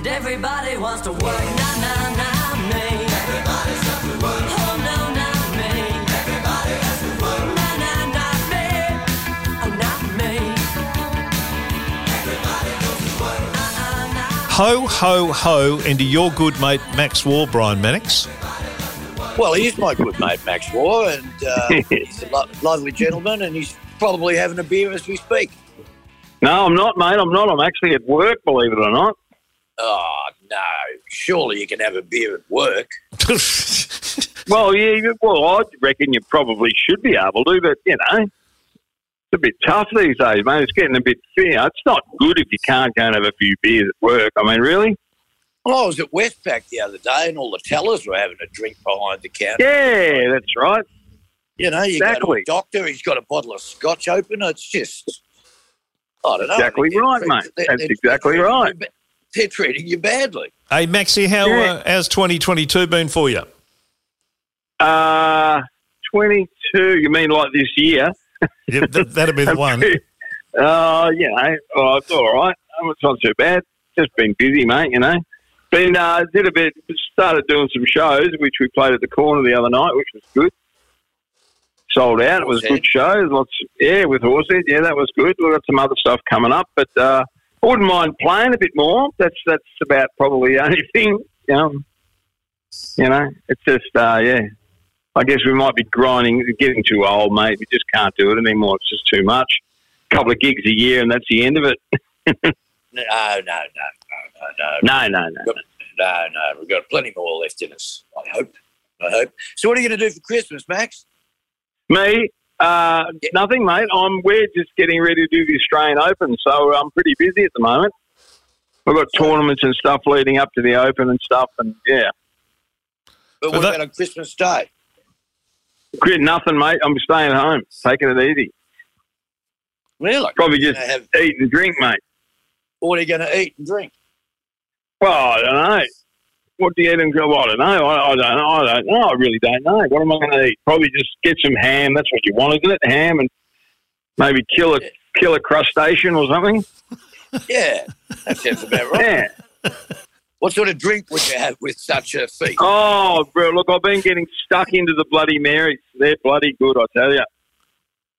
And everybody wants to work, nah, nah, nah, me. Everybody's got to work. Oh, no, not me. Everybody has to work. Nah, nah, not me. Oh, not me. Everybody goes to work. Uh-uh, nah. Ho, ho, ho into your good mate Max War, Brian Mannix. Well, he is my good mate, Max War, and uh, he's a lo- lovely gentleman, and he's probably having a beer as we speak. No, I'm not, mate. I'm not. I'm actually at work, believe it or not. Oh, no. Surely you can have a beer at work. Well, yeah, well, I reckon you probably should be able to, but, you know, it's a bit tough these days, mate. It's getting a bit, know, it's not good if you can't go and have a few beers at work. I mean, really? Well, I was at Westpac the other day, and all the tellers were having a drink behind the counter. Yeah, that's right. You know, you go Exactly. to a doctor, he's got a bottle of scotch open. It's just, I don't know. Exactly right, mate. they're- That's they're exactly right. You ba- They're treating you badly. hey, Maxie, how Yeah. uh, how's 2022 been for you? Uh, 22, you mean like this year? Yeah, th- that'd be the one. Uh, you know, oh, it's all right. It's not too bad. Just been busy, mate. You know, been uh, did a bit. Started doing some shows, which we played at the corner the other night, which was good. Sold out. It was a good show. Lots, yeah, with horses. Yeah, that was good. We've got some other stuff coming up, but uh, I wouldn't mind playing a bit more. That's that's about probably the only thing. You know, you know, it's just uh, yeah. I guess we might be grinding, getting too old, mate. We just can't do it anymore. It's just too much. A couple of gigs a year, and that's the end of it. No, no, no, no, no, no. No, no, no. No, no, we've got plenty more left in us. I hope. I hope. So, what are you going to do for Christmas, Max? Me, uh, nothing, mate. I'm. We're just getting ready to do the Australian Open, so I'm pretty busy at the moment. We've got tournaments and stuff leading up to the Open and stuff, and yeah, But So what that- about on Christmas Day? Quit nothing, mate. I'm staying home, taking it easy. Really? Probably just have, eat and drink, mate. what are you going to eat and drink? Well, I don't know. What do you eat and go? I don't know. I, I don't know. I don't know. I really don't know. What am I going to eat? Probably just get some ham. That's what you want, isn't it? Ham and maybe kill a kill a crustacean or something. Yeah, that sounds about right. Yeah. What sort of drink would you have with such a feast? Oh, bro, look, I've been getting stuck into the Bloody Marys. They're bloody good, I tell you.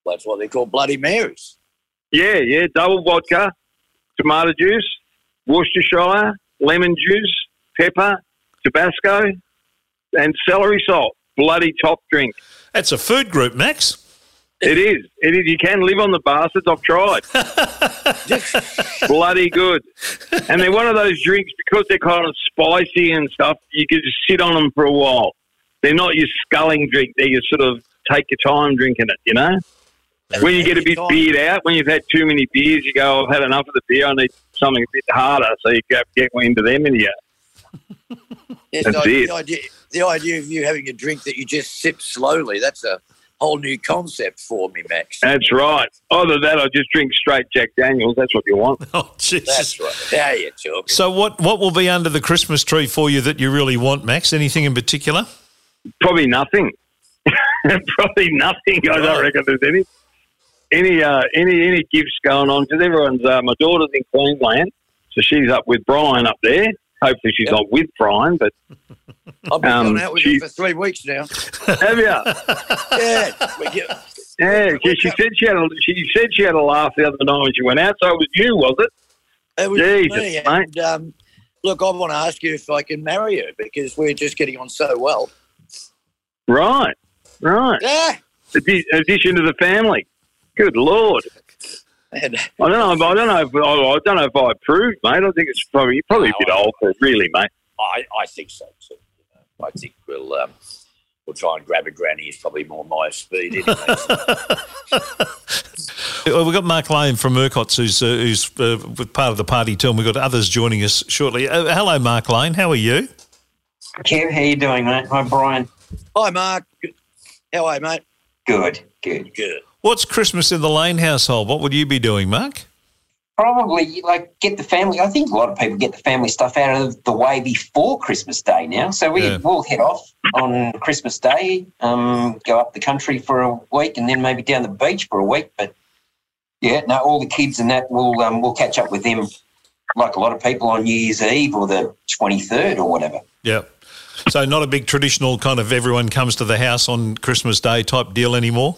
That's what they call Bloody Marys. Yeah, yeah, double vodka, tomato juice, Worcestershire, lemon juice, pepper, Tabasco, and celery salt. Bloody top drink. That's a food group, Max. It is. It is. You can live on the bastards. I've tried. Bloody good. And they're one of those drinks because they're kind of spicy and stuff. You can just sit on them for a while. They're not your sculling drink. They're your sort of take your time drinking it. You know. When you get a bit beered out, when you've had too many beers, you go, "I've had enough of the beer. I need something a bit harder." So you go get into them, and you Yes, That's the, it. the idea, the idea of you having a drink that you just sip slowly, that's a whole new concept for me, Max. That's right. Other than that, I just drink straight Jack Daniels. That's what you want. Oh, Jesus. That's right. Now you're talking. So, what, what will be under the Christmas tree for you that you really want, Max? Anything in particular? Probably nothing. Probably nothing. I don't reckon there's any any uh, any any gifts going on because everyone's. Uh, my daughter's in Queensland, so she's up with Brian up there. Hopefully, she's Yep. not with Brian, but I've been um, going out with she- you for three weeks now. have you? Yeah. get, Yeah, she, she said she had a, she said she had a laugh the other night when she went out. So it was you, was it? it was Jesus, me. mate. And, um, look, I want to ask you if I can marry you because we're just getting on so well. Right, right. Yeah. Addition to the family. Good lord. And I don't know. I don't know. If, I don't know if I approve, mate. I think it's probably probably a bit No, I- old for it, really, mate. I, I think so too. You know. I think we'll um, we'll try and grab a granny is probably more my speed anyway. Well, we've got Mark Lane from Urquharts, who's, uh, who's uh, part of the party too, and we've got others joining us shortly. Uh, hello, Mark Lane. How are you? Kev, how you doing, mate? Hi, Brian. Hi, Mark. How are you, mate? Good, good. Good. What's Christmas in the Lane household? What would you be doing, Mark? Probably like get the family. I think a lot of people get the family stuff out of the way before Christmas Day now. So we Yeah. will head off on Christmas Day, um, go up the country for a week, and then maybe down the beach for a week. But yeah, no, all the kids and that will um, we'll catch up with them like a lot of people on New Year's Eve or the 23rd or whatever. Yeah. So not a big traditional kind of everyone comes to the house on Christmas Day type deal anymore.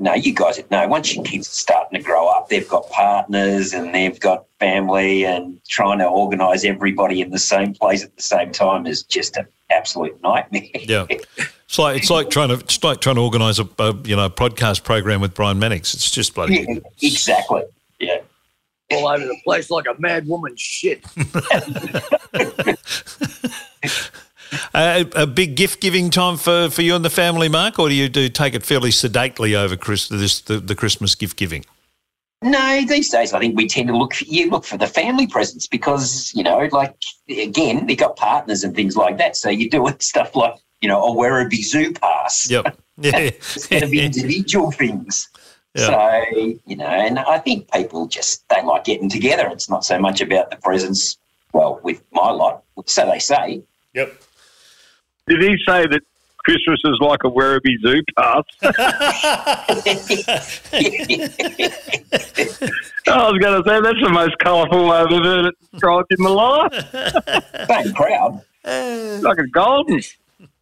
No, no, you guys, no. Once your kids are starting to grow up, they've got partners and they've got family, and trying to organise everybody in the same place at the same time is just an absolute nightmare. Yeah. It's like it's like trying to it's like trying to organise a, a you know podcast program with Brian Mannix. It's just bloody. Yeah, exactly. Yeah. All over the place like a mad woman shit. A big gift giving time for, for you and the family, Mark, or do you do take it fairly sedately over Chris, this the, the Christmas gift giving? No, these days I think we tend to look for, you look for the family presents because you know, like again, they got partners and things like that. So you're doing stuff like you know a Werribee Zoo pass Yep. Yeah. instead of individual things. Yeah. So you know, and I think people just they like getting together. It's not so much about the presents. Well, with my lot, so they say. Yep. Did he say that Christmas is like a Werribee Zoo pass? I was going to say that's the most colourful I've ever heard it described in my life. Same crowd. It's like a golden.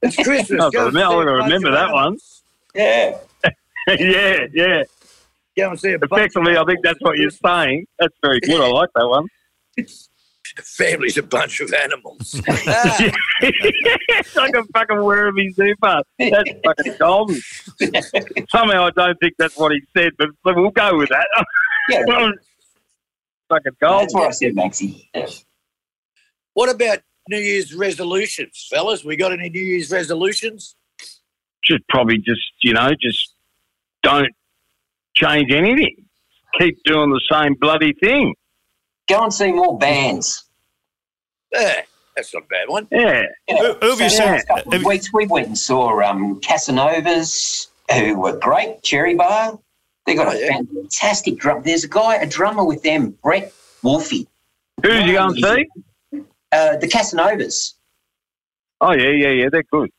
It's Christmas. Go and I'm gonna remember that one. animals. Yeah. yeah, yeah. Go and see a bunch Effectively, I think that's what you're saying. That's very good. I like that one. The family's a bunch of animals. it's like a fucking Werribee Zoo pass. That's fucking golden. Somehow I don't think that's what he said, but, but we'll go with that. Yeah. fucking That's golden. what I said, Maxie. What about New Year's resolutions, fellas? We got any New Year's resolutions? Just probably just, you know, just don't change anything. Keep doing the same bloody thing. Go and see more bands. Yeah, that's not a bad one. Yeah. Yeah. Who- who have you seen- the last couple you- weeks we went and saw um, Casanovas, who were great. Cherry Bar. They got Oh, a yeah. fantastic drum. There's a guy, a drummer with them, Brett Wolfie. Who Who's you going to see? Uh, the Casanovas. Oh, yeah, yeah, yeah. They're good.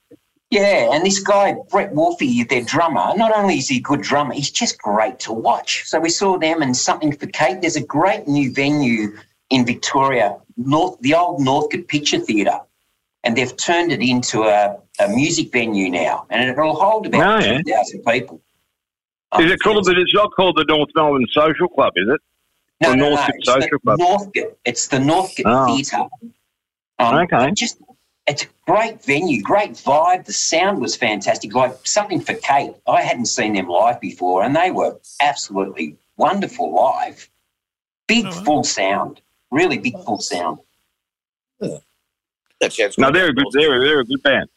Yeah, and this guy, Brett Wolfie, their drummer, not only is he a good drummer, he's just great to watch. So we saw them and something for Kate. There's a great new venue in Victoria, North, the old Northcote Picture Theatre, and they've turned it into a, a music venue now, and it'll hold about Oh, yeah. 2,000 people. Is it called, but it's not called the North Melbourne Social Club, is it? No, or no, no, Northcote it's Social the Club? Northcote. It's the Northcote Oh. Theatre. Um, Okay. Just, it's a great venue, great vibe. The sound was fantastic. Like something for Kate. I hadn't seen them live before, and they were absolutely wonderful live. Big Oh, full sound, really big full sound. That sounds No, they're a good, they're, they're a good band.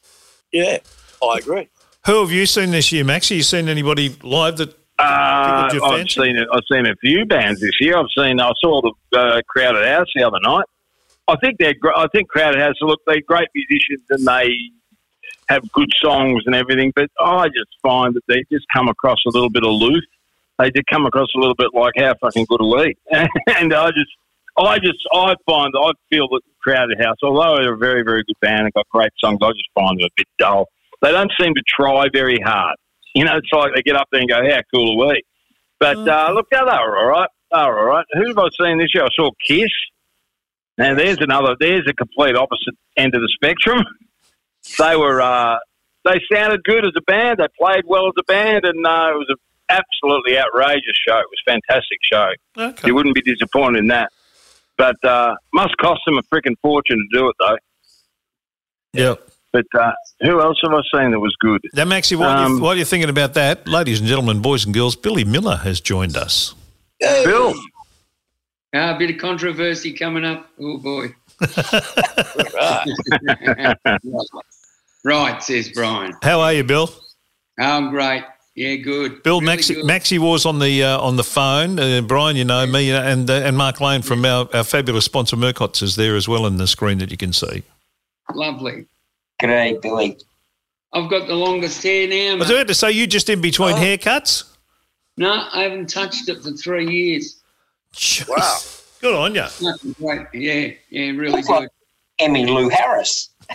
Yeah, I agree. Who have you seen this year, Max? Have you seen anybody live that? Uh, I've seen it. I've seen a few bands this year. I've seen. I saw the uh, Crowded House the other night. I think they're. I think Crowded House. Look, they're great musicians and they have good songs and everything. But I just find that they just come across a little bit aloof. They did come across a little bit like how fucking good are we? and I just, I just, I find I feel that Crowded House, although they're a very, very good band and got great songs, I just find them a bit dull. They don't seem to try very hard. You know, it's like they get up there and go, "How cool are we?" But uh, look, yeah, they were all right. They were all right. Who have I seen this year? I saw Kiss. Now there's another. There's a complete opposite end of the spectrum. They were. Uh, they sounded good as a band. They played well as a band, and uh, it was an absolutely outrageous show. It was a fantastic show. Okay. You wouldn't be disappointed in that. But uh, must cost them a freaking fortune to do it, though. Yeah. But uh, who else have I seen that was good? Now, Maxie, while, Um, you, while you're thinking about that, ladies and gentlemen, boys and girls, Billy Miller has joined us. Hey, Bill. Ah, a bit of controversy coming up. Oh boy. right. right, says Brian. How are you, Bill? I'm great. Yeah, good. Bill, Really Maxie, good. Maxie was on the uh, on the phone. Uh, Brian, you know me, uh, and uh, and Mark Lane from our, our fabulous sponsor Mercots is there as well in the screen that you can see. Lovely. G'day, Billy. I've got the longest hair now. I was mate. about to say you just in between Oh. haircuts. No, I haven't touched it for three years. Jeez. Wow. good on you. Great. Yeah, yeah, really Looks like good. Emmylou Harris.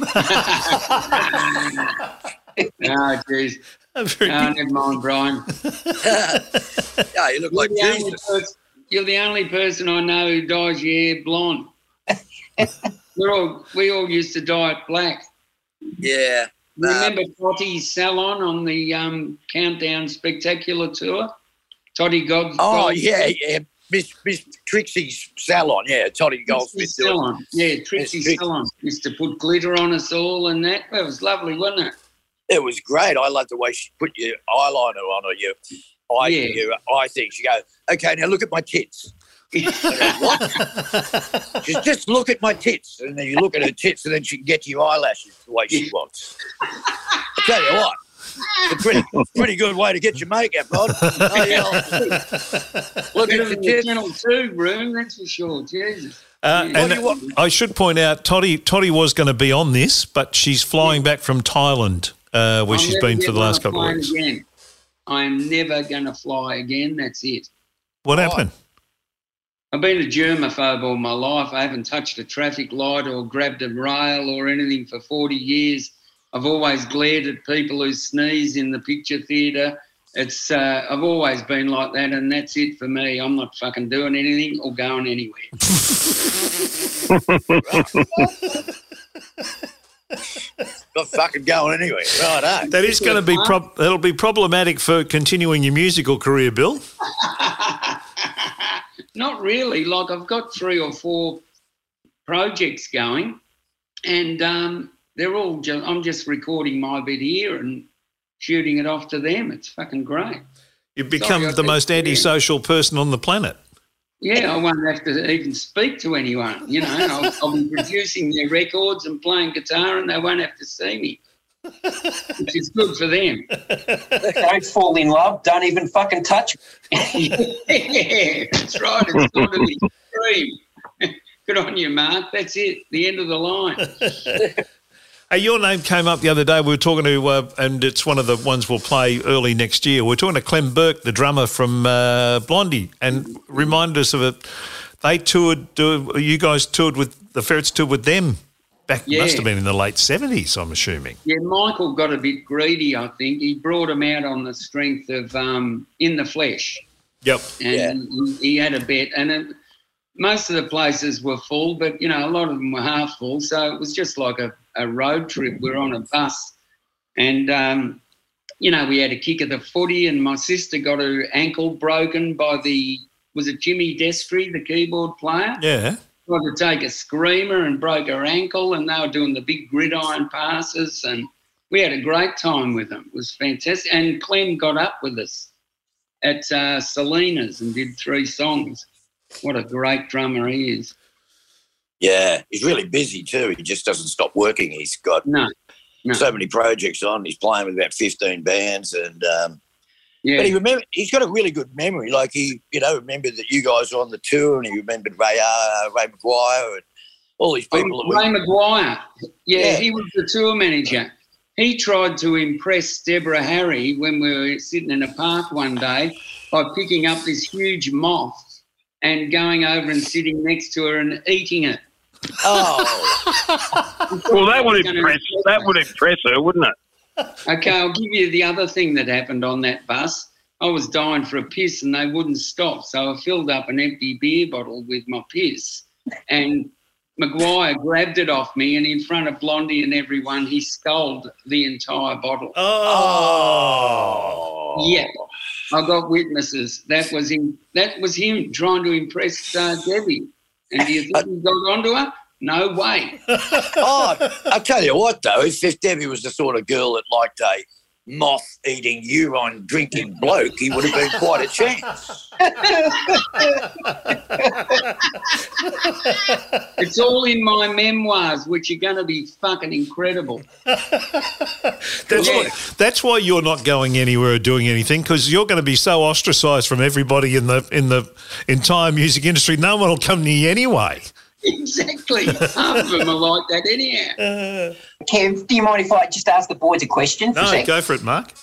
No, jeez. Very No, never mind, Brian. yeah, you look like You're the, only Jesus. person, you're the only person I know who dyes your hair blonde. We're all we all used to dye it black. Yeah. Nah. Remember Totty's salon on the um, Countdown Spectacular tour? Toddy God. Oh God- yeah, yeah. Miss Miss Trixie's salon. Yeah, Toddy Goldsmith. Salon. Yeah, Trixie Trixie. salon. Used to put glitter on us all and that. It was lovely, wasn't it? It was great. I loved the way she put your eyeliner on or your eye, Yeah. your eye thing. She go, okay, now look at my tits. Go, what? She just look at my tits, and then you look at her tits, and then she can get your eyelashes the way she wants. I tell you what, it's a pretty, pretty good way to get your makeup on. Oh, yeah. Look at the than the. Channel 2 room, that's for sure. Jesus. Uh, Yeah. and What want? I should point out, Toddy, Toddy was going to be on this, but she's flying back from Thailand, uh, where I'm she's never been for the last couple of weeks. Again. I'm never going to fly again. That's it. What happened? I've been a germaphobe all my life. I haven't touched a traffic light or grabbed a rail or anything for 40 years. I've always glared at people who sneeze in the picture theatre. It's uh, I've always been like that, and that's it for me. I'm not fucking doing anything or going anywhere. Not fucking going anywhere. Right, eh? That is going to be prob- that'll be problematic for continuing your musical career, Bill. Not really. Like I've got three or four projects going, and um, they're all. Just, I'm just recording my bit here and shooting it off to them. It's fucking great. You've become Sorry, the most think- antisocial person on the planet. Yeah, I won't have to even speak to anyone. You know, I'll, I'll be producing their records and playing guitar, and they won't have to see me, which is good for them. Don't fall in love. Don't even fucking touch. me. yeah, that's right. It's got to be extreme. Good on you, Mark. That's it. The end of the line. Hey, your name came up the other day. We were talking to, uh, and it's one of the ones we'll play early next year. We are talking to Clem Burke, the drummer from uh, Blondie, and reminded us of it. They toured. Do, you guys toured with the Ferrets toured with them back. Yeah. Must have been in the late seventies. I'm assuming. Yeah, Michael got a bit greedy, I think. He brought him out on the strength of um, In the Flesh. Yep. And he, he had a bet. And it, most of the places were full, but, you know, a lot of them were half full. So it was just like a, a road trip. We're on a bus. And, um, you know, we had a kick at the footy, and my sister got her ankle broken by the, was it Jimmy Destri, the keyboard player? Yeah. tried to take a screamer and broke her ankle, and they were doing the big gridiron passes, and we had a great time with them. It was fantastic. And Clem got up with us at uh, Selina's and did three songs. What a great drummer he is. Yeah, he's really busy too. He just doesn't stop working. He's got No, no, so many projects on. He's playing with about fifteen bands, and um, yeah, but he remember he's got a really good memory. Like he, you know, remembered that you guys were on the tour, and he remembered Ray uh, Ray McGuire and all these people. Ray we, Maguire. Yeah, Yeah. he was the tour manager. He tried to impress Deborah Harry when we were sitting in a park one day by picking up this huge moth and going over and sitting next to her and eating it. Oh, Well, that would impress. That would impress her, wouldn't it? Okay, I'll give you the other thing that happened on that bus. I was dying for a piss and they wouldn't stop. So I filled up an empty beer bottle with my piss. And Maguire grabbed it off me and in front of Blondie and everyone, he sculled the entire bottle. Oh. Yeah, I got witnesses. That was him. That was him trying to impress uh, Debbie. And do you think he got onto her? No way. oh, I'll tell you what though, if, if Debbie was the sort of girl that liked a moth-eating, urine-drinking bloke, he would have been quite a chance. It's all in my memoirs, which are going to be fucking incredible. That's Yeah. why. That's why you're not going anywhere or doing anything because you're going to be so ostracised from everybody in the in the entire music industry. No one will come near you anyway. Exactly. Half of them are like that anyhow. Kev, do you mind if I just ask the boys a question for a No, sec? go for it, Mark.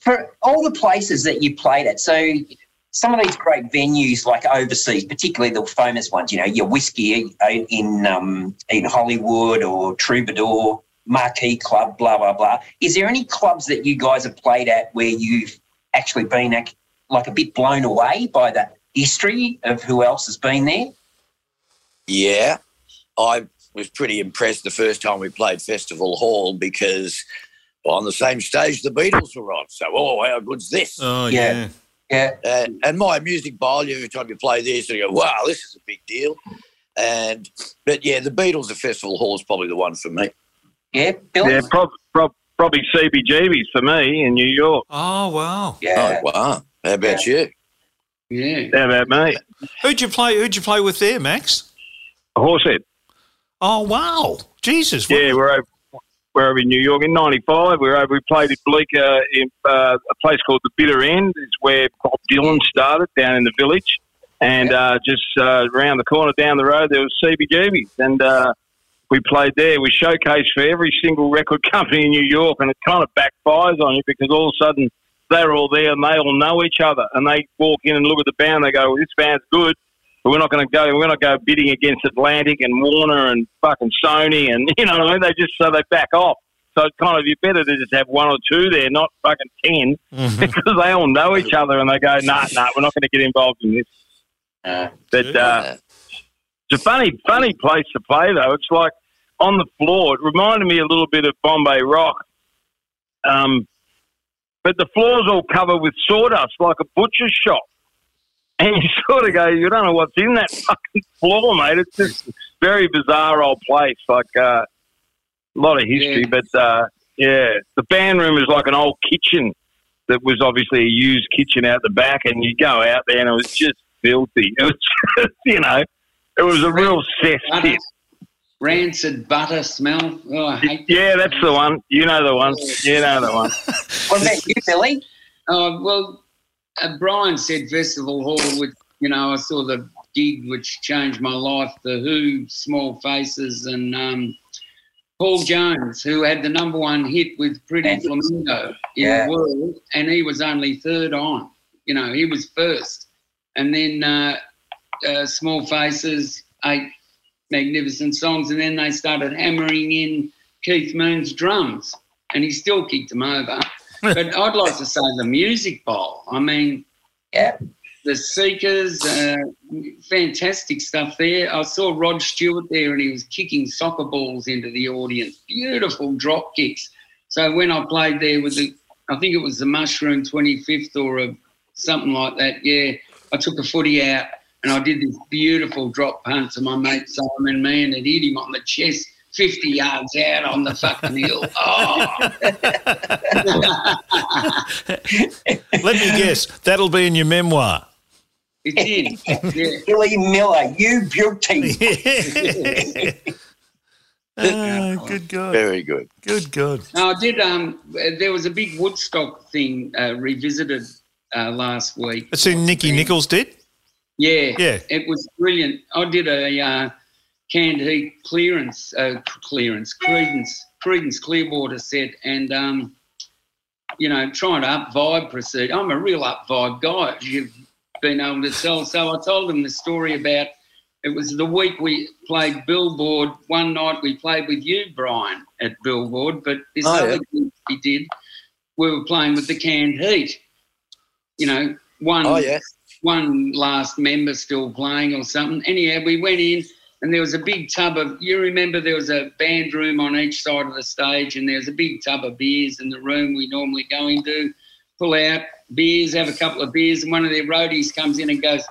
For all the places that you played at, so some of these great venues like overseas, particularly the famous ones, you know, your whiskey in um, in Hollywood or Troubadour, Marquee Club, blah blah blah. Is there any clubs that you guys have played at where you've actually been ac- like a bit blown away by the history of who else has been there? Yeah, I was pretty impressed the first time we played Festival Hall because on the same stage the Beatles were on. So, oh, how good's this? Oh, Yeah. yeah. Yeah. Uh, and my music bowl, every time you play this, you go, wow, this is a big deal. And but yeah, the Beatles at Festival Hall is probably the one for me. Yeah, Billy? Yeah, prob- prob- probably CBGB's for me in New York. Oh, wow. Yeah. Oh wow! How about you? Yeah. How about me? Who'd you play? Who'd you play with there, Max? Horsehead. Oh, wow. Jesus. what- Yeah, we're over, we're over in New York in '95. We were over. We played in Bleecker in uh, a place called the Bitter End. Is where Bob Dylan started down in the village, and uh, just uh, around the corner down the road there was CBGB's, and uh, we played there. We showcased for every single record company in New York, and it kind of backfires on you because all of a sudden they're all there and they all know each other, and they walk in and look at the band. They go, well, "This band's good." But we're not going to go. We're not go bidding against Atlantic and Warner and fucking Sony, and you know what I mean. They just so they back off. So it's kind of you better to just have one or two there, not fucking 10 Mhm. because they all know each other and they go, nah, nah, we're not going to get involved in this. Uh, But uh, it's a funny, funny place to play though. It's like on the floor. It reminded me a little bit of Bombay Rock. Um, but the floor's all covered with sawdust, like a butcher's shop. And you sort of go, you don't know what's in that fucking floor, mate. It's just very bizarre old place. Like uh, a lot of history, Yeah. but uh, yeah, the band room is like an old kitchen that was obviously a used kitchen out the back, and you go out there and it was just filthy. It was just, you know, it was a real cess Butter, rancid butter smell. Oh, I hate Yeah, that's the one. You know the one. You know the one. what about you, Billy? Oh well, uh, Brian said Festival Hall. Which you know, I saw the gig which changed my life. The Who, Small Faces, and um, Paul Jones, who had the number one hit with Pretty Flamingo in Yeah. the world, and he was only third on. You know, he was first, and then uh, uh, Small Faces, eight magnificent songs, and then they started hammering in Keith Moon's drums, and he still kicked them over. But I'd like to say the music bowl. I mean, Yeah. the Seekers, uh, fantastic stuff there. I saw Rod Stewart there, and he was kicking soccer balls into the audience. Beautiful drop kicks. So when I played there with the, I think it was the Mushroom 25th or a, something like that. Yeah, I took a footy out and I did this beautiful drop punt to my mate Simon Man. It hit him on the chest. 50 yards out on the fucking hill. Oh, Let me guess. That'll be in your memoir. it did. Yeah. Billy Miller, you beauty. oh, good God. Very good. Good God. No, I did. Um, there was a big Woodstock thing uh, revisited uh, last week. That's who Nicky Nichols did? Yeah, Yeah. it was brilliant. I did a uh, canned heat clearance, uh, clearance, Creedence, Creedence Clearwater set, and um, you know, trying to up vibe proceed. I'm a real up vibe guy. You've been able to tell. So I told them the story about. It was the week we played Billboard. One night we played with you, Brian, at Billboard, but this Oh, other yeah. we did, we were playing with the canned heat. You know, one Oh yeah. one last member still playing or something. Anyhow, we went in and there was a big tub of, you remember there was a band room on each side of the stage and there was a big tub of beers in the room we normally go into, pull out beers, have a couple of beers, and one of their roadies comes in and goes,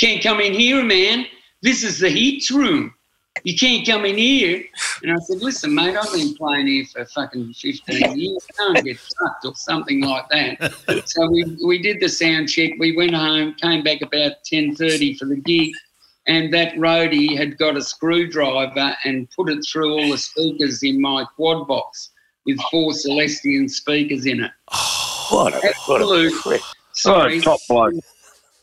Can't come in here, man. This is the heats room. You can't come in here. And I said, Listen, mate, I've been playing here for fucking 15 years. Can't get fucked or something like that. So we, we did the sound check. We went home, came back about 10.30 for the gig, and that roadie had got a screwdriver and put it through all the speakers in my quad box with four Celestion speakers in it. What a, what a Absolute. prick. Oh, top bloke.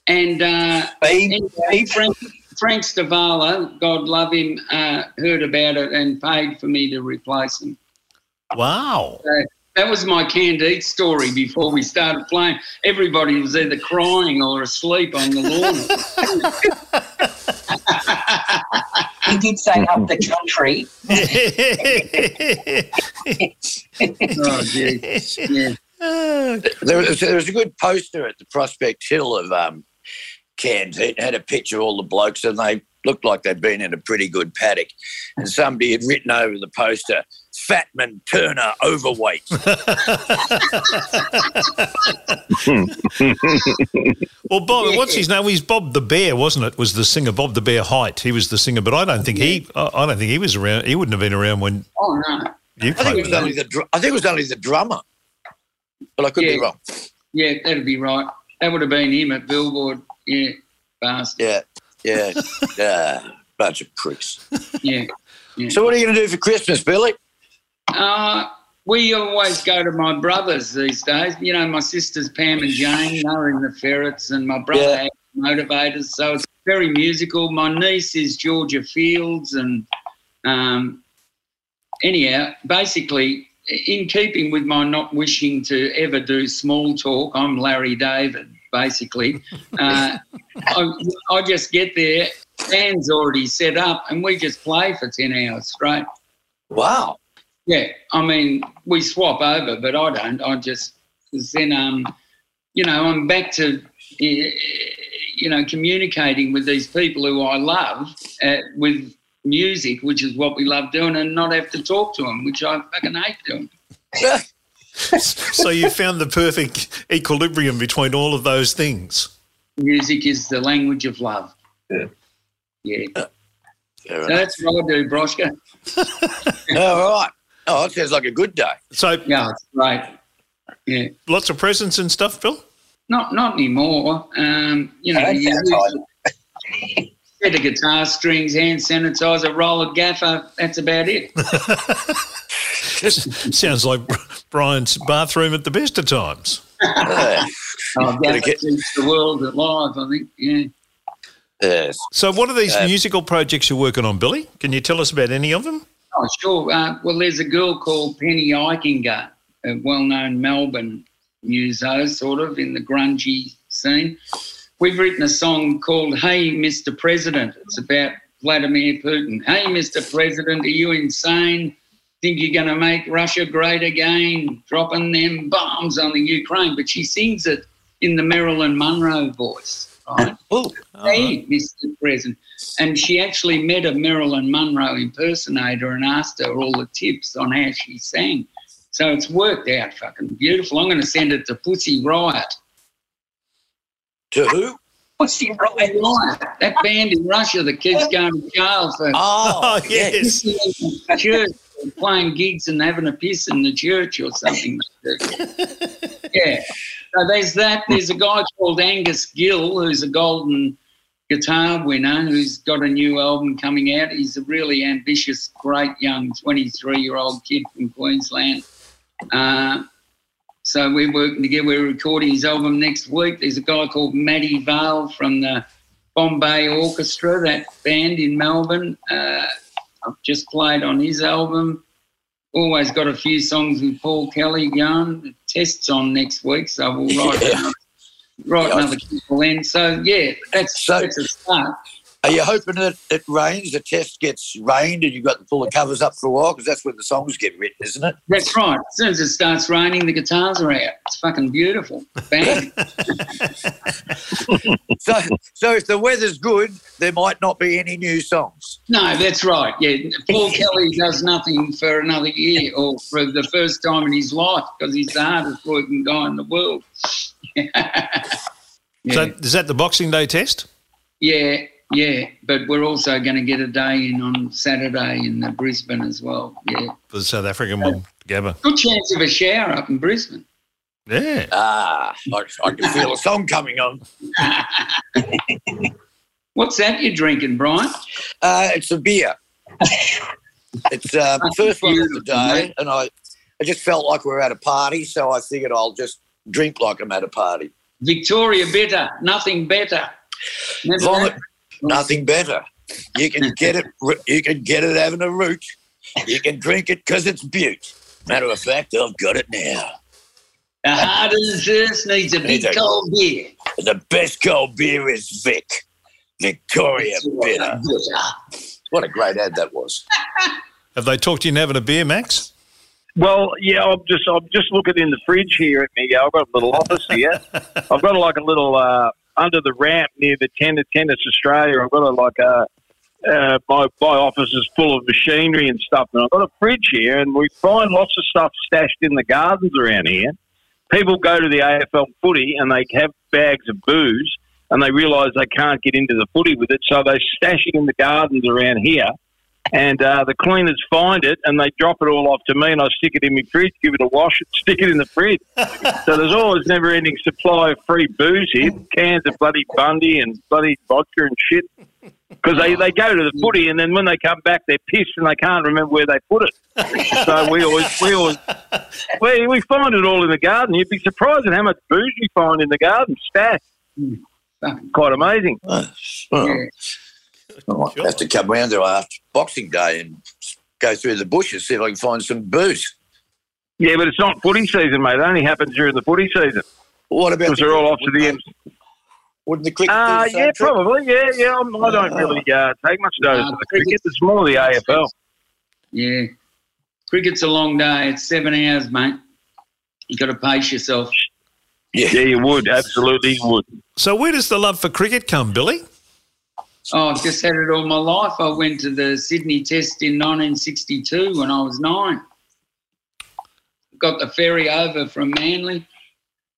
And uh, Babe, anyway, Frank, Frank Stivala, God love him, uh, heard about it and paid for me to replace him. Wow. That was my Canned Heat story before we started playing. Everybody was either crying or asleep on the lawn. he did say up the country. oh, gee. Yeah. There was, there was a good poster at the Prospect Hill of um, canteen, had a picture of all the blokes, and they looked like they'd been in a pretty good paddock. And somebody had written over the poster, Fatman Turner overweight. Well, Bob, what's his name? He's Bob the Bear, wasn't it? Was the singer Bob the Bear Hite? He was the singer, but I don't think he. I I don't think he was around. He wouldn't have been around when Oh no. you I think it with was only him. the I think it was only the drummer, but I could be wrong. Yeah, that'd be right. That would have been him at Billboard. Yeah, bastard. Yeah, yeah, yeah. Bunch of pricks. Yeah. So, what are you going to do for Christmas, Billy? Uh, we always go to my brothers these days. You know, my sisters Pam and Jane, they're in the ferrets, and my brother Yeah. motivators. So it's very musical. My niece is Georgia Fields, and um, anyhow, basically, in keeping with my not wishing to ever do small talk, I'm Larry David. Basically, uh, I, I just get there, band's already set up, and we just play for ten hours straight. Wow. Yeah, I mean, we swap over, but I don't. I just, cause then, um, you know, I'm back to, you know, communicating with these people who I love uh, with music, which is what we love doing, and not have to talk to them, which I fucking hate doing. so you found the perfect equilibrium between all of those things. Music is the language of love. Yeah. Yeah. Fair So that's what I do, Broshka. All right. Oh, it sounds like a good day. So Yeah, it's great. Yeah. lots of presents and stuff, Phil. Not not anymore. Um, you know, Hand you sanitizer. use set of guitar strings, hand sanitizer, roll of gaffer. That's about it. Sounds like Brian's bathroom at the best of times. Yeah. Oh, Gotta gaffer get- keeps the world alive. I think. Yeah. Yes. So, what are these Uh, musical projects you're working on, Billy? Can you tell us about any of them? Oh, sure. Uh, well, there's a girl called Penny Ikinger, a well-known Melbourne muso, sort of in the grungy scene. We've written a song called "Hey, Mr. President." It's about Vladimir Putin. Hey, Mr. President, are you insane? Think you're going to make Russia great again? Dropping them bombs on the Ukraine, but she sings it in the Marilyn Monroe voice. Right? Oh, Hey, Mr. President. And she actually met a Marilyn Monroe impersonator and asked her all the tips on how she sang. So it's worked out fucking beautiful. I'm going to send it to Pussy Riot. to who? What's he right? Riot, that band in Russia that keeps going to jail for Oh, Oh, yes. yes. pissing in the church, playing gigs and having a piss in the church or something. yeah. So there's that. There's a guy called Angus Gill who's a golden guitar winner who's got a new album coming out. He's a really ambitious, great young 23 year old kid from Queensland. Uh, so we're working together. We're recording his album next week. There's a guy called Matty Vale from the Bombay Orchestra, that band in Melbourne. Uh, I've just played on his album. Always got a few songs with Paul Kelly going. The test's on next week, so we'll write, Yeah. another, write Yeah. another couple in. So yeah, that's So- that's a start. Are you hoping that it rains, the test gets rained, and you've got to pull the covers up for a while? Because that's when the songs get written, isn't it? That's right. As soon as it starts raining, the guitars are out. It's fucking beautiful. Bang. So, so if the weather's good, there might not be any new songs. No, that's right. Yeah, Paul Kelly does nothing for another year or for the first time in his life because he's the hardest working guy in the world. yeah. So, is that the Boxing Day test? yeah, yeah. But we're also going to get a day in on Saturday in the Brisbane as well. Yeah, For the South African one, Gabba. good chance of a shower up in Brisbane. Yeah. Ah, I, I can feel a song coming on. What's that you're drinking, Brian? Uh, it's a beer. It's uh, first one of the day, and I, I just felt like we were at a party, so I figured I'll just drink like I'm at a party. Victoria Bitter, nothing better. Remember Vomit, that? Nothing better. You can get it. You can get it having a root. You can drink it because it's butte. Matter of fact, I've got it now. The heart of the thirst needs a big Needs a- cold beer. The best cold beer is Vic. Victoria Bitter. What a great ad that was. Have they talked to you in having a beer, Max? Well, yeah, I'm just I'm just looking in the fridge here at me. I've got a little office here. I've got like a little uh, under the ramp near the Tennis Tennis Australia. I've got a like a. Uh, my, my office is full of machinery and stuff, and I've got a fridge here, and we find lots of stuff stashed in the gardens around here. People go to the AFL footy and they have bags of booze, and they realise they can't get into the footy with it, so they stash it in the gardens around here. And uh, the cleaners find it and they drop it all off to me, and I stick it in my fridge, give it a wash, and stick it in the fridge. so there's always never ending supply of free booze here cans of bloody Bundy and bloody vodka and shit. Because they, they go to the footy and then when they come back they're pissed and they can't remember where they put it. so we always we always we, we find it all in the garden. You'd be surprised at how much booze you find in the garden stashed. Quite amazing. Oh, well, Yeah. I might have to come round there after Boxing Day and go through the bushes, see if I can find some booze. Yeah, but it's not footy season, mate. It only happens during the footy season What about because they're all off to the Wouldn't end. Wouldn't the cricket Uh, the yeah, trick? probably. Yeah, yeah. I'm, I don't really uh, take much notice Uh, of the cricket. It's more the AFL. Yeah. Cricket's a long day. It's seven hours, mate. you got to pace yourself. Yeah. Yeah, you would. Absolutely, you would. So where does the love for cricket come, Billy? Oh, I've just had it all my life. I went to the Sydney Test in 1962 when I was nine. Got the ferry over from Manly.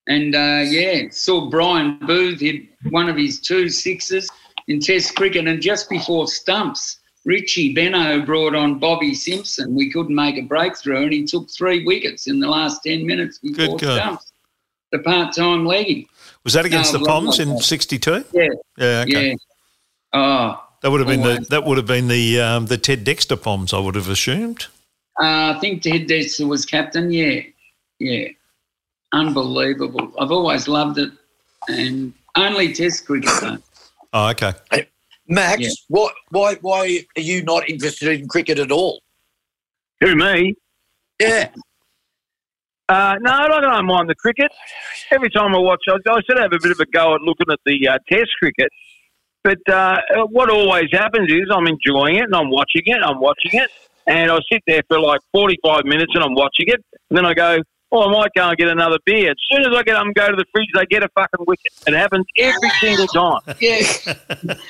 And uh, yeah, saw Brian Booth hit one of his two sixes in Test cricket. And just before stumps, Richie Benaud brought on Bobby Simpson. We couldn't make a breakthrough, and he took three wickets in the last 10 minutes before God. stumps. The part time leggy. Was that against No, the Poms in '62? Yeah, Yeah, okay. yeah. Oh, That would have been the that would have been the um, the Ted Dexter Poms. I would have assumed. Uh, I think Ted Dexter was captain. Yeah, yeah, unbelievable. I've always loved it, and only Test cricket. Though. Oh, okay. Max, Yeah. what, why, why are you not interested in cricket at all? Who me? Yeah. Uh, no, I don't mind the cricket. Every time I watch, I, I sort of have a bit of a go at looking at the uh, Test cricket. But uh, what always happens is I'm enjoying it and I'm watching it, I'm watching it, and I sit there for like 45 minutes and I'm watching it, and then I go, oh, I might go and get another beer. As soon as I get up and go to the fridge, they get a fucking wicket. It happens every single time. Yeah,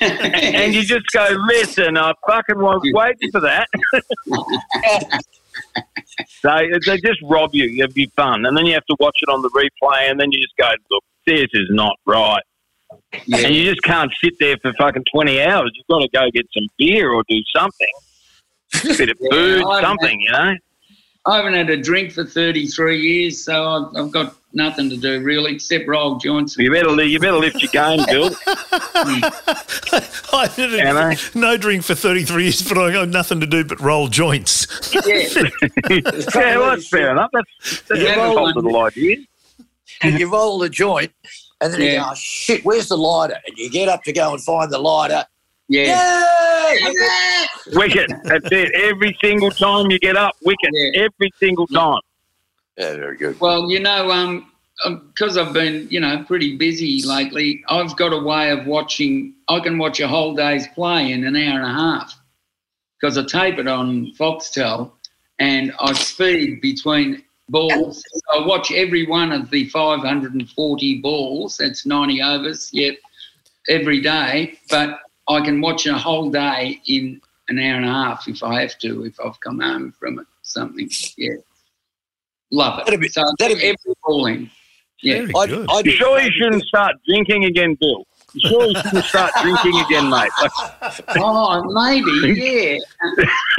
And you just go, listen, I fucking was waiting for that. so they just rob you of your fun. And then you have to watch it on the replay, and then you just go, look, this is not right. Yeah. And you just can't sit there for fucking 20 hours. You've got to go get some beer or do something. A bit of Yeah, food, I- something, you know? I haven't had a drink for 33 years, so I've, I've got nothing to do really except roll joints. You better, you better lift your game, Bill. I did You know? no drink for 33 years, but I got nothing to do but roll joints. Yeah, yeah, well, that's fair enough. That's, that's Yeah, a whole little idea. and you roll the joint, and then you go, oh, shit, where's the lighter? And you get up to go and find the lighter. yeah. Yay! Wicket. That's it. Every single time you get up, wicket. Yeah. Every single time. Yeah, very good. Well, you know, um, because I've been, you know, pretty busy lately, I've got a way of watching. I can watch a whole day's play in an hour and a half because I tape it on Foxtel, and I speed between balls. I watch every one of the 540 balls. That's 90 overs. Yet every day, but I can watch a whole day in an hour and a half if I have to. If I've come home from it, something. Yeah. Love it. That'd be- so that'd be- every ball in. Yeah. I, good. I You sure you shouldn't start drinking again, Bill? You sure you shouldn't start drinking again, mate? Oh, maybe, yeah.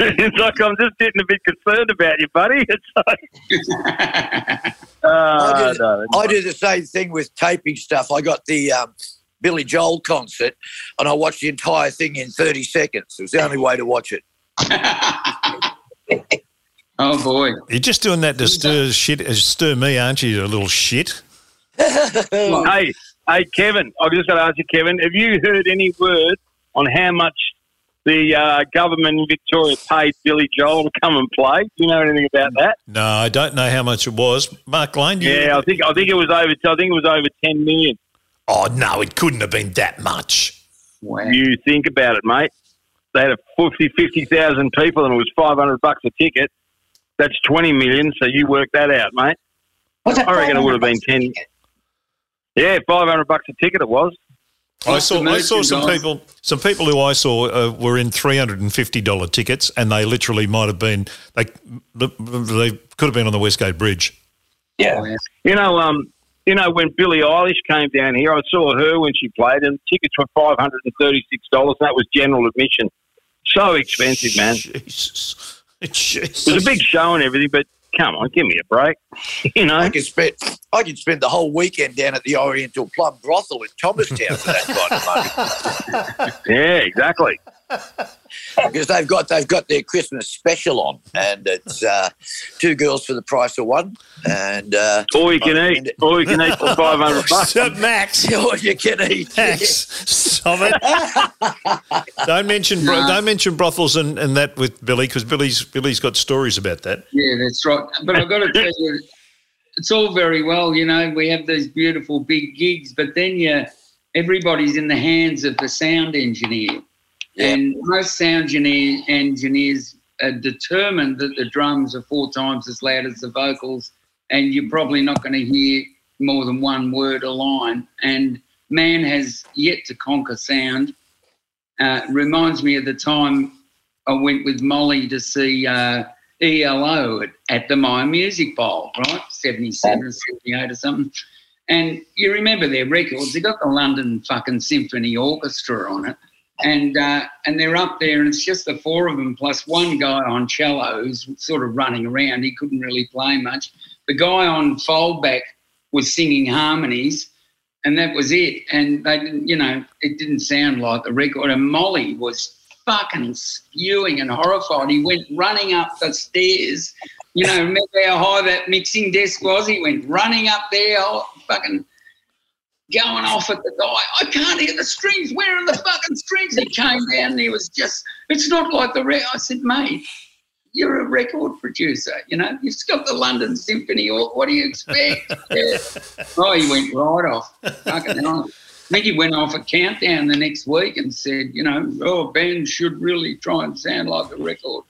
it's like I'm just getting a bit concerned about you, buddy. It's like, uh, I do- no, I do the same thing with taping stuff. I got the um, Billy Joel concert, and I watched the entire thing in 30 seconds. It was the only way to watch it. oh boy. You're just doing that to stir shit, uh, stir me, aren't you, you little shit? Hey, hey, Kevin, I've just got to ask you, Kevin, have you heard any word on how much the uh, government in Victoria paid Billy Joel to come and play? Do you know anything about that? No, I don't know how much it was. Mark Lane, do you Yeah, I think I think it was over. I think it was over ten million. Oh no, it couldn't have been that much. Wow. You think about it, mate. They had a 50 50,000 people and it was 500 bucks a ticket. That's 20 million, so you work that out, mate. Was it I reckon it would have been 500 10. Yeah, 500 bucks a ticket it was. I saw I saw some merchandise. people some people who I saw uh, were in three hundred and fifty dollar tickets, and they literally might have been they they could have been on the Westgate Bridge. Yeah. You know, um, you know when Billie Eilish came down here, I saw her when she played, and tickets were five hundred and thirty-six dollars. That was general admission. So expensive, man. Jesus, Jesus. It was a big show and everything, but come on, give me a break. You know, I could spend I could spend the whole weekend down at the Oriental Plum Brothel in Thomastown for that kind of money. yeah, exactly. Because they've got they've got their Christmas special on, and it's uh, two girls for the price of one, and uh, All you can eat, all you can eat for five hundred bucks. So, Max, all you can eat. Max, stop it! don't mention bro- don't mention brothels and, and that with Billy because Billy's Billy's got stories about that. Yeah, that's right. But I've got to tell you, it's all very well, you know, we have these beautiful big gigs, but then you, everybody's in the hands of the sound engineer. And most sound engineer, engineers are determined that the drums are four times as loud as the vocals, and you're probably not going to hear more than one word a line. And man has yet to conquer sound. Uh, reminds me of the time I went with Molly to see uh, ELO at, at the Myer Music Bowl, right? 77, 78 or something. And you remember their records, they got the London fucking Symphony Orchestra on it. And uh, and they're up there, and it's just the four of them plus one guy on cello who's sort of running around. He couldn't really play much. The guy on foldback was singing harmonies, and that was it. And they didn't, you know, it didn't sound like the record. And Molly was fucking spewing and horrified. He went running up the stairs. You know, remember how high that mixing desk was? He went running up there, fucking going off at the guy. I can't hear the strings. Where are the fucking strings? He came down and he was just, it's not like the re I said, mate, you're a record producer, you know, you've got the London Symphony. Or what do you expect? Yeah. Oh, he went right off. Fucking hell. I think he went off a countdown the next week and said, you know, oh, bands should really try and sound like a record.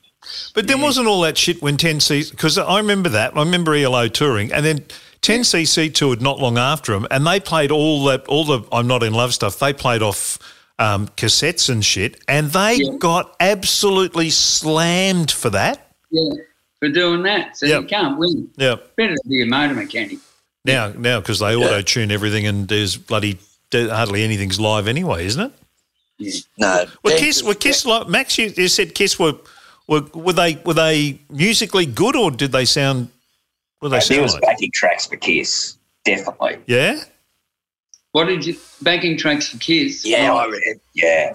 But there wasn't all that shit when 10cc, because I remember that. I remember ELO touring, and then 10cc toured not long after them, and they played all that, all the I'm Not in Love stuff. They played off um, cassettes and shit, and they Yeah. got absolutely slammed for that. Yeah, for doing that. So Yep. you can't win. Yeah. Better to be a motor mechanic. Now, now because they auto tune everything, and there's bloody hardly anything's live anyway, isn't it? No, Well, Kiss, were Kiss, like Max, you, you said Kiss were, were were they were they musically good or did they sound? What did they there sound was like? backing tracks for Kiss, definitely. Yeah, What did you backing tracks for Kiss? Yeah, I reckon. Yeah.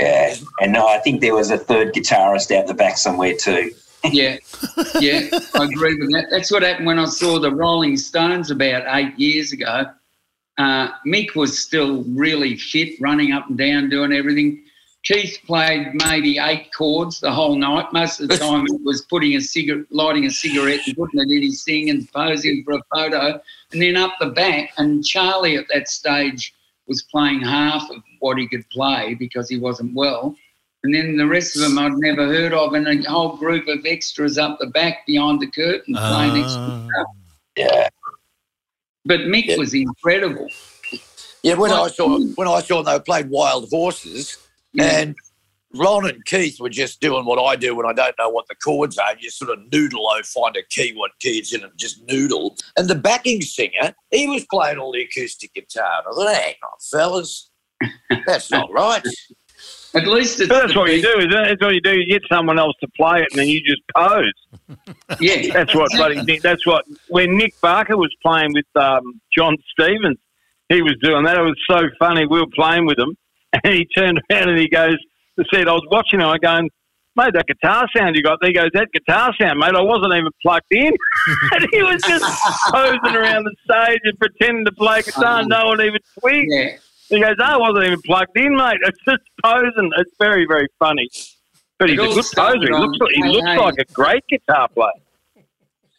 Yeah. And no, I think there was a third guitarist out the back somewhere too. yeah, yeah, I agree with that. That's what happened when I saw the Rolling Stones about eight years ago. Uh, Mick was still really fit, running up and down, doing everything. Keith played maybe eight chords the whole night. Most of the time, it was putting a cigarette, lighting a cigarette, and putting it in his thing, and posing for a photo. And then up the back, and Charlie at that stage was playing half of what he could play because he wasn't well. And then the rest of them I'd never heard of, and a whole group of extras up the back behind the curtain playing extra stuff. Yeah. But Mick Yeah. was incredible. Yeah, when I saw when I saw they played Wild Horses, Yeah. and Ron and Keith were just doing what I do when I don't know what the chords are. You sort of noodle, oh, find a key, what key it's in, and just noodle. And the backing singer, he was playing all the acoustic guitar. And I thought, hang on, fellas, that's not right. At least it's But that's the what you do, isn't it? That's what you do. You get someone else to play it, and then you just pose. Yeah, That's what bloody Nick. That's what when Nick Barker was playing with um, John Stevens, he was doing that. It was so funny. We were playing with him, and he turned around and he goes, "He said I was watching him. I going." Mate, that guitar sound you got there He goes, that guitar sound, mate, I wasn't even plugged in. and he was just posing around the stage and pretending to play guitar. Oh. No one even twigged. yeah. He goes, no, I wasn't even plugged in, mate. It's just posing. It's very, very funny. But he's It a good poser. He looks, like, he looks Hey. like a great guitar player.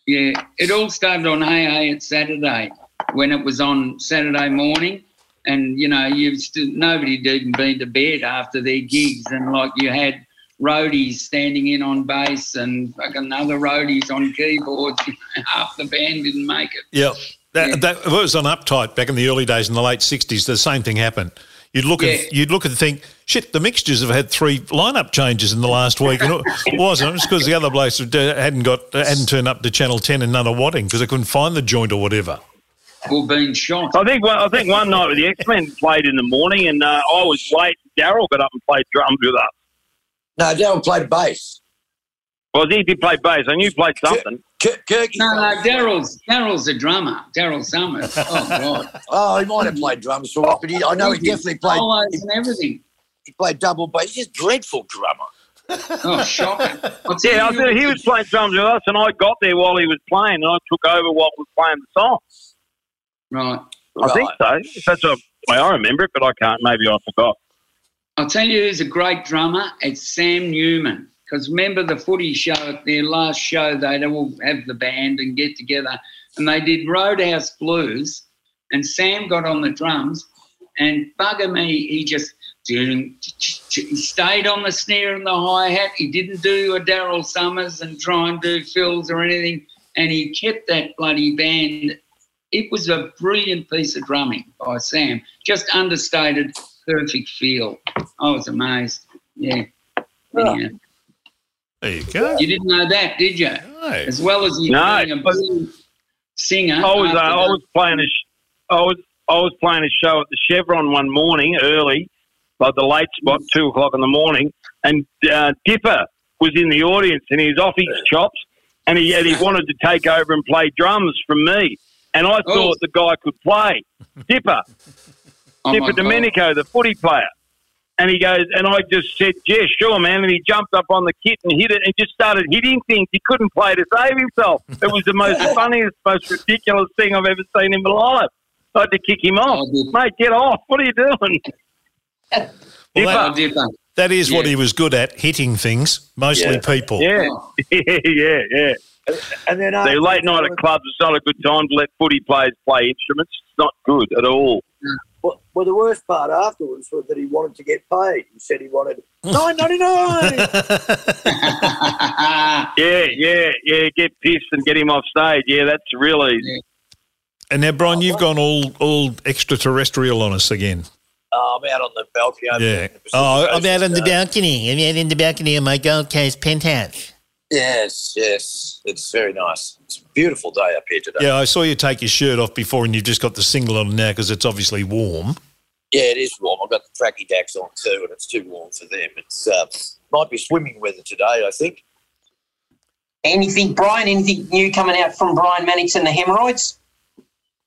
Yeah, it all started on Hey Hey It's Saturday when it was on Saturday morning, and you know you st- nobody'd even been to bed after their gigs, and like you had roadies standing in on bass and fucking other roadies on keyboards. Half the band didn't make it, Yep. That, Yeah. that was on Uptight back in the early days in the late '60s. The same thing happened. You'd look Yeah. and you'd look and think, shit, the mixtures have had three lineup changes in the last week, and it wasn't. It's because the other blokes had- hadn't got hadn't turned up to Channel Ten and none in Nunawading because they couldn't find the joint or whatever. Or being shot. I think one, I think one night with the X Men played in the morning, and uh, I was late. Daryl got up and played drums with us. No, Daryl played bass. Well, he did play bass. I knew he played something. Kirk, Kirky No, no, Daryl's Daryl's a drummer. Daryl Somers. Oh God, Oh, he might have played drums for us, but he, I know he definitely played. solos He, and everything. he played double bass. He's a dreadful drummer. Oh, shocking. Yeah, I said he was playing drums with us, and I got there while he was playing, and I took over while he was playing the song. Right. I think so. If That's the way I remember it, but I can't. Maybe I forgot. I'll tell you who's a great drummer. It's Sam Newman. Because remember the footy show, their last show, they'd all have the band and get together. And they did Roadhouse Blues. And Sam got on the drums. And bugger me, he just he stayed on the snare and the hi hat. He didn't do a Daryl Somers and try and do fills or anything. And he kept that bloody band. It was a brilliant piece of drumming by Sam. Just understated, perfect feel. I was amazed. Yeah. Anyhow, There you go. you didn't know that, did you? No. As well as you No, being a but- singer. I was uh, I was playing a sh- I was I was playing a show at the Chevron one morning early, like the late spot, two o'clock in the morning, and uh, Dipper was in the audience and he was off his chops, and he and he wanted to take over and play drums from me, and I Oh. thought the guy could play Dipper. Oh, my Dipper God. Domenico, the footy player. And he goes, and I just said, yeah, sure, man. And he jumped up on the kit and hit it and just started hitting things. He couldn't play to save himself. It was the most funniest, most ridiculous thing I've ever seen in my life. I had to kick him off. Oh, Mate, get off. What are you doing? Well, Dipper. Dipper. That is what he was good at, hitting things, mostly Yeah. people. Yeah, Oh. yeah, yeah, yeah. And then The after- late night at clubs, it's not a good time to let footy players play instruments. It's not good at all. Well, well, the worst part afterwards was that he wanted to get paid. He said he wanted nine ninety nine. Yeah, yeah, yeah. Get pissed and get him off stage. Yeah, that's real easy. And now, Brian, you've gone all all extraterrestrial on us again. Oh, I'm out on the balcony. Yeah. the Oh, I'm out on the balcony. I'm out in the balcony of my Gold Coast penthouse. Yes, yes, it's very nice. It's a beautiful day up here today. Yeah, I saw you take your shirt off before, and you've just got the single on now because it's obviously warm. Yeah, it is warm. I've got the tracky dacks on too, and it's too warm for them. It's uh, might be swimming weather today, I think. Anything, Brian? Anything new coming out from Brian Mannix and the hemorrhoids?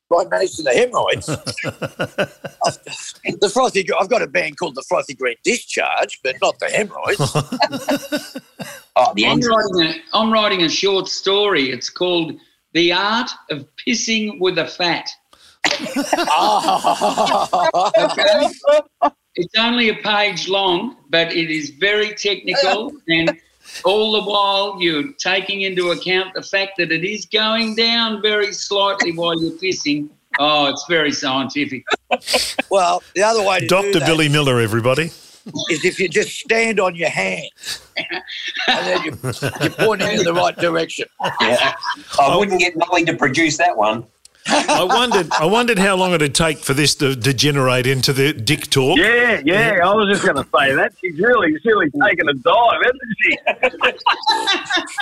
Right, managed to the hemorrhoids. the frothy. I've got a band called the Frothy Green Discharge, but not the hemorrhoids. Oh, the I'm writing, a, I'm writing a short story. It's called The Art of Pissing with a Fat. Ah. Okay? it's only a page long, but it is very technical. And all the while, you're taking into account the fact that it is going down very slightly while you're pissing. Oh, it's very scientific. well, the other way to do Dr. that Billy Miller, everybody. is if you just stand on your hands and then you, you're pointing in the right direction. Yeah. I wouldn't get Molly to produce that one. I wondered, I wondered how long it'd take for this to degenerate into the dick talk. Yeah, yeah. I was just going to say that. She's really, she's really taken a dive, hasn't she?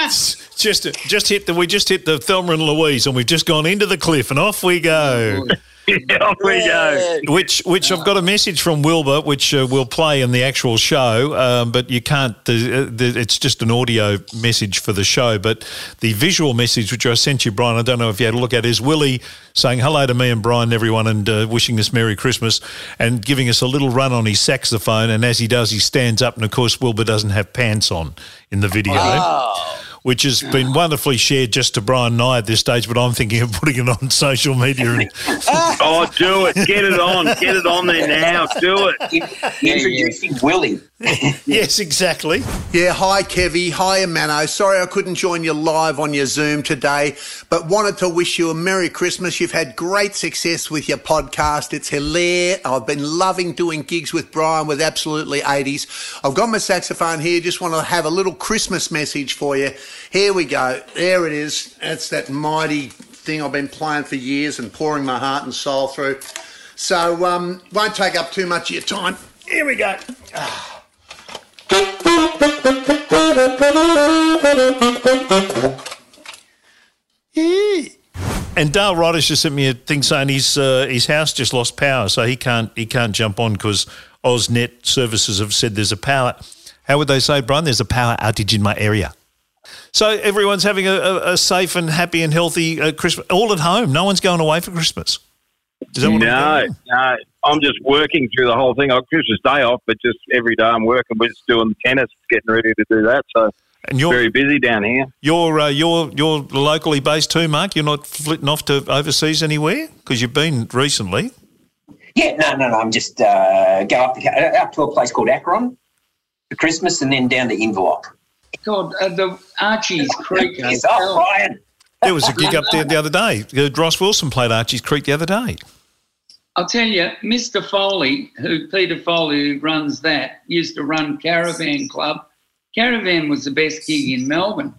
Just, just hit the. We just hit the Thelma and Louise, and we've just gone into the cliff, and off we go. Oh, yeah, off we go. Which, which I've got a message from Wilbur, which uh, we'll play in the actual show, um, but you can't. The, the, it's just an audio message for the show, but the visual message which I sent you, Brian, I don't know if you had a look at, is Willie saying hello to me and Brian, and everyone, and uh, wishing us Merry Christmas, and giving us a little run on his saxophone. And as he does, he stands up, and of course, Wilbur doesn't have pants on in the video. Oh, Which has been wonderfully shared just to Brian and I at this stage, but I'm thinking of putting it on social media. And, Oh, do it. Get it on. Get it on there now. Do it. Introducing Willie. yes, exactly. Yeah, hi Kevy, hi Mano. Sorry I couldn't join you live on your Zoom today, but wanted to wish you a Merry Christmas. You've had great success with your podcast. It's hilarious. I've been loving doing gigs with Brian with absolutely 80s. I've got my saxophone here. Just want to have a little Christmas message for you. Here we go. There it is. That's that mighty thing I've been playing for years and pouring my heart and soul through. So um, won't take up too much of your time. Here we go. And Dale Ryder's just sent me a thing saying his uh, his house just lost power, so he can't he can't jump on because AusNet services have said there's a power. How would they say, Brian? There's a power outage in my area. So everyone's having a, a, a safe and happy and healthy uh, Christmas, all at home. No one's going away for Christmas. Is that what No, no. I'm just working through the whole thing. I Christmas Day off, but just every day I'm working. We're just doing tennis, getting ready to do that. So And you're very busy down here. you're uh, you're you're locally based too, Mark. You're not flitting off to overseas anywhere because you've been recently. Yeah, no, no, no. I'm just uh, go up, uh, up to a place called Akron for Christmas and then down to Inverloch. God, uh, the Archie's Creek. Yes, oh, Brian. There was a gig up there the other day. Uh, Ross Wilson played Archie's Creek the other day. I'll tell you, Mr. Foley, who Peter Foley, who runs that, used to run Caravan Club. Caravan was the best gig in Melbourne.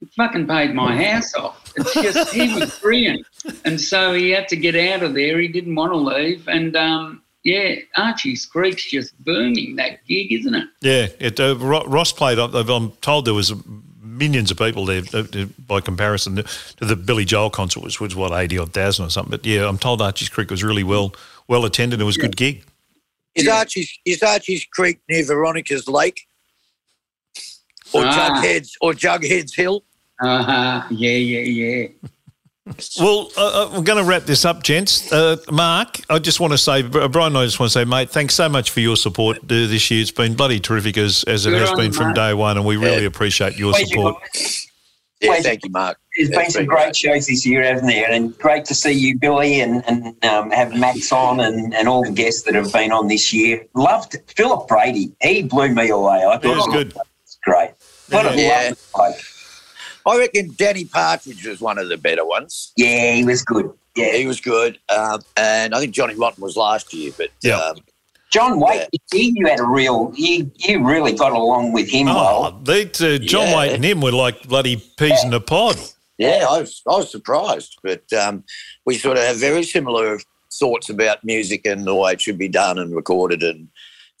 It fucking paid my house off. It's just he was brilliant, and so he had to get out of there. He didn't want to leave, and um, yeah, Archie's Creek's just booming that gig, isn't it? Yeah, it, uh, Ross played. I'm I'm told there was millions of people there uh, by comparison to the Billy Joel concert, which was what eighty odd thousand or something. But yeah, I'm told Archie's Creek was really well well attended. It was a good gig. Is Archie's is Archie's Creek near Veronica's Lake? Or Ah. Jughead's or Jughead's Hill? Uh huh. Yeah, yeah, yeah. Well, uh, uh, we're going to wrap this up, gents. Uh, Mark, I just want to say, Brian, I just want to say, mate, thanks so much for your support uh, this year. It's been bloody terrific as, as it Good has on been you, from mate. day one, and we really Yeah. appreciate your Pleasure, support. guys. Yeah, Pleasure. thank you, Mark. There's That's been some been great shows this year, haven't there? And great to see you, Billy, and, and um, have Max on and, and all the guests that have been on this year. Loved Philip Brady. He blew me away. I thought It was oh, good. that's great. What a Yeah. lovely bloke. I reckon Danny Partridge was one of the better ones. Yeah, he was good. Yeah. He was good, um, and I think Johnny Rotten was last year. But Yeah. um, John Waite, he, you had a real, you, you really got along with him Oh, well. they, uh, John Yeah. Waite and him were like bloody peas in a pod. yeah, I was I was surprised. But um, we sort of have very similar thoughts about music and the way it should be done and recorded and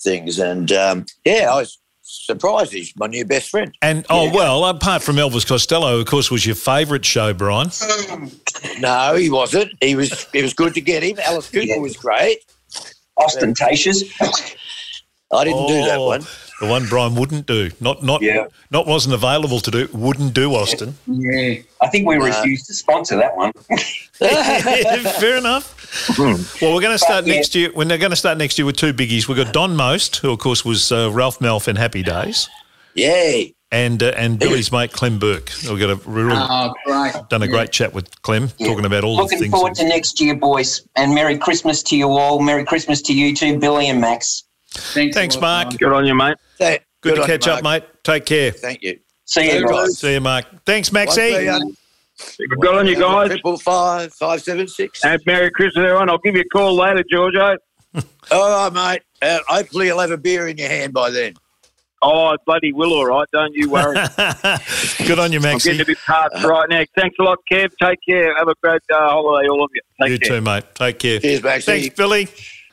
things. And um, yeah, I was surprised. He's my new best friend. And oh well, apart from Elvis Costello, of course, was your favourite show, Brian. No, he wasn't. He was. It was good to get him. Alice Cooper Yeah. was great. Austen Tayshus. I didn't do that Oh, one. The one Brian wouldn't do. Not not Yeah. not wasn't available to do. Wouldn't do Austen. Yeah. I think we refused to sponsor that one. Fair enough. Well, we're going to start yeah. next year. We're going to start next year with two biggies. We've got Don Most, who of course was uh, Ralph Malph in Happy Days, Yay! and uh, and Billy's mate Clem Burke. We've got a real, Oh, great. done a great chat with Clem, talking about all the things. Looking things. forward to next year, boys. And Merry Christmas to you all. Merry Christmas to you too, Billy and Max. Thanks, Thanks, lot, Mark. Brian. Good on you, mate. Th- Good, to on you, catch up, mate. Take care. Thank you. See you guys. See you, Mark. Thanks, One, Maxie. three, um, Good on you, guys. Triple five five seven six. And Merry Christmas, everyone. I'll give you a call later, Giorgio. All right, mate. Uh, hopefully, you'll have a beer in your hand by then. Oh, I bloody will, all right. Don't you worry. Good on you, I'm Maxie. getting a bit parched right now. Thanks a lot, Kev. Take care. Have a great uh, holiday, all of you. Take You care. too, mate. Take care. Cheers, Maxie. Thanks, Billy.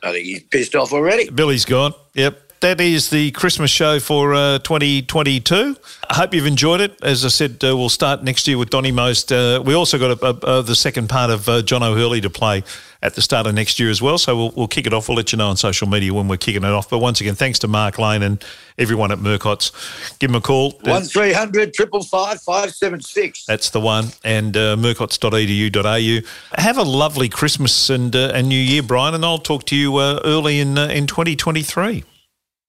I think he's pissed off already. Billy's gone. Yep. That is the Christmas show for uh, 2022. I hope you've enjoyed it. As I said, uh, we'll start next year with Donny Most. Uh, we also got a, a, a, the second part of uh, John O'Hurley to play at the start of next year as well. So we'll, we'll kick it off. We'll let you know on social media when we're kicking it off. But once again, thanks to Mark Lane and everyone at Murcott's. Give them a call. One three hundred triple five five seven six. That's the one. And uh, murcots.edu.au. Have a lovely Christmas and uh, and New Year, Brian. And I'll talk to you uh, early in uh, in 2023.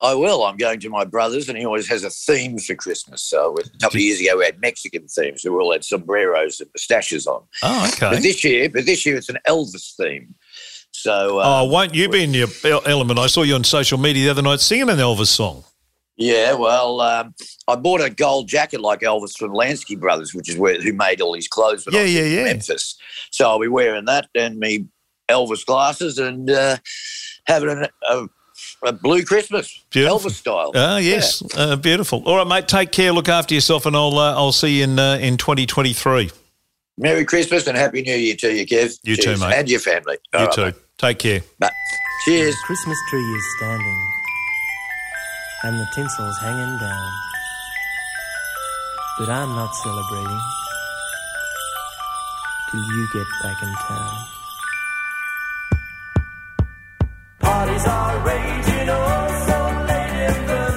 I will. I'm going to my brother's, and he always has a theme for Christmas. So a couple of years ago, we had Mexican themes, so we all had sombreros and moustaches on. Oh, But this year, but this year it's an Elvis theme. So Oh, uh, won't you be in your element? I saw you on social media the other night singing an Elvis song. yeah, well, um, I bought a gold jacket like Elvis from Lansky Brothers, which is where who made all his clothes when I Yeah, was yeah, in yeah. Memphis. So I'll be wearing that and me Elvis glasses and uh, having a, a blue Christmas, Beautiful. Elvis style. Ah, yes, uh, beautiful. All right, mate. Take care. Look after yourself, and I'll uh, I'll see you in uh, in 2023. Merry Christmas and Happy New Year to you, Kev. You too, mate. And your family. You All right, too. mate. Take care. Bye. Cheers. The Christmas tree is standing and the tinsel's hanging down. But I'm not celebrating till you get back in town. Parties are raging oh so late in the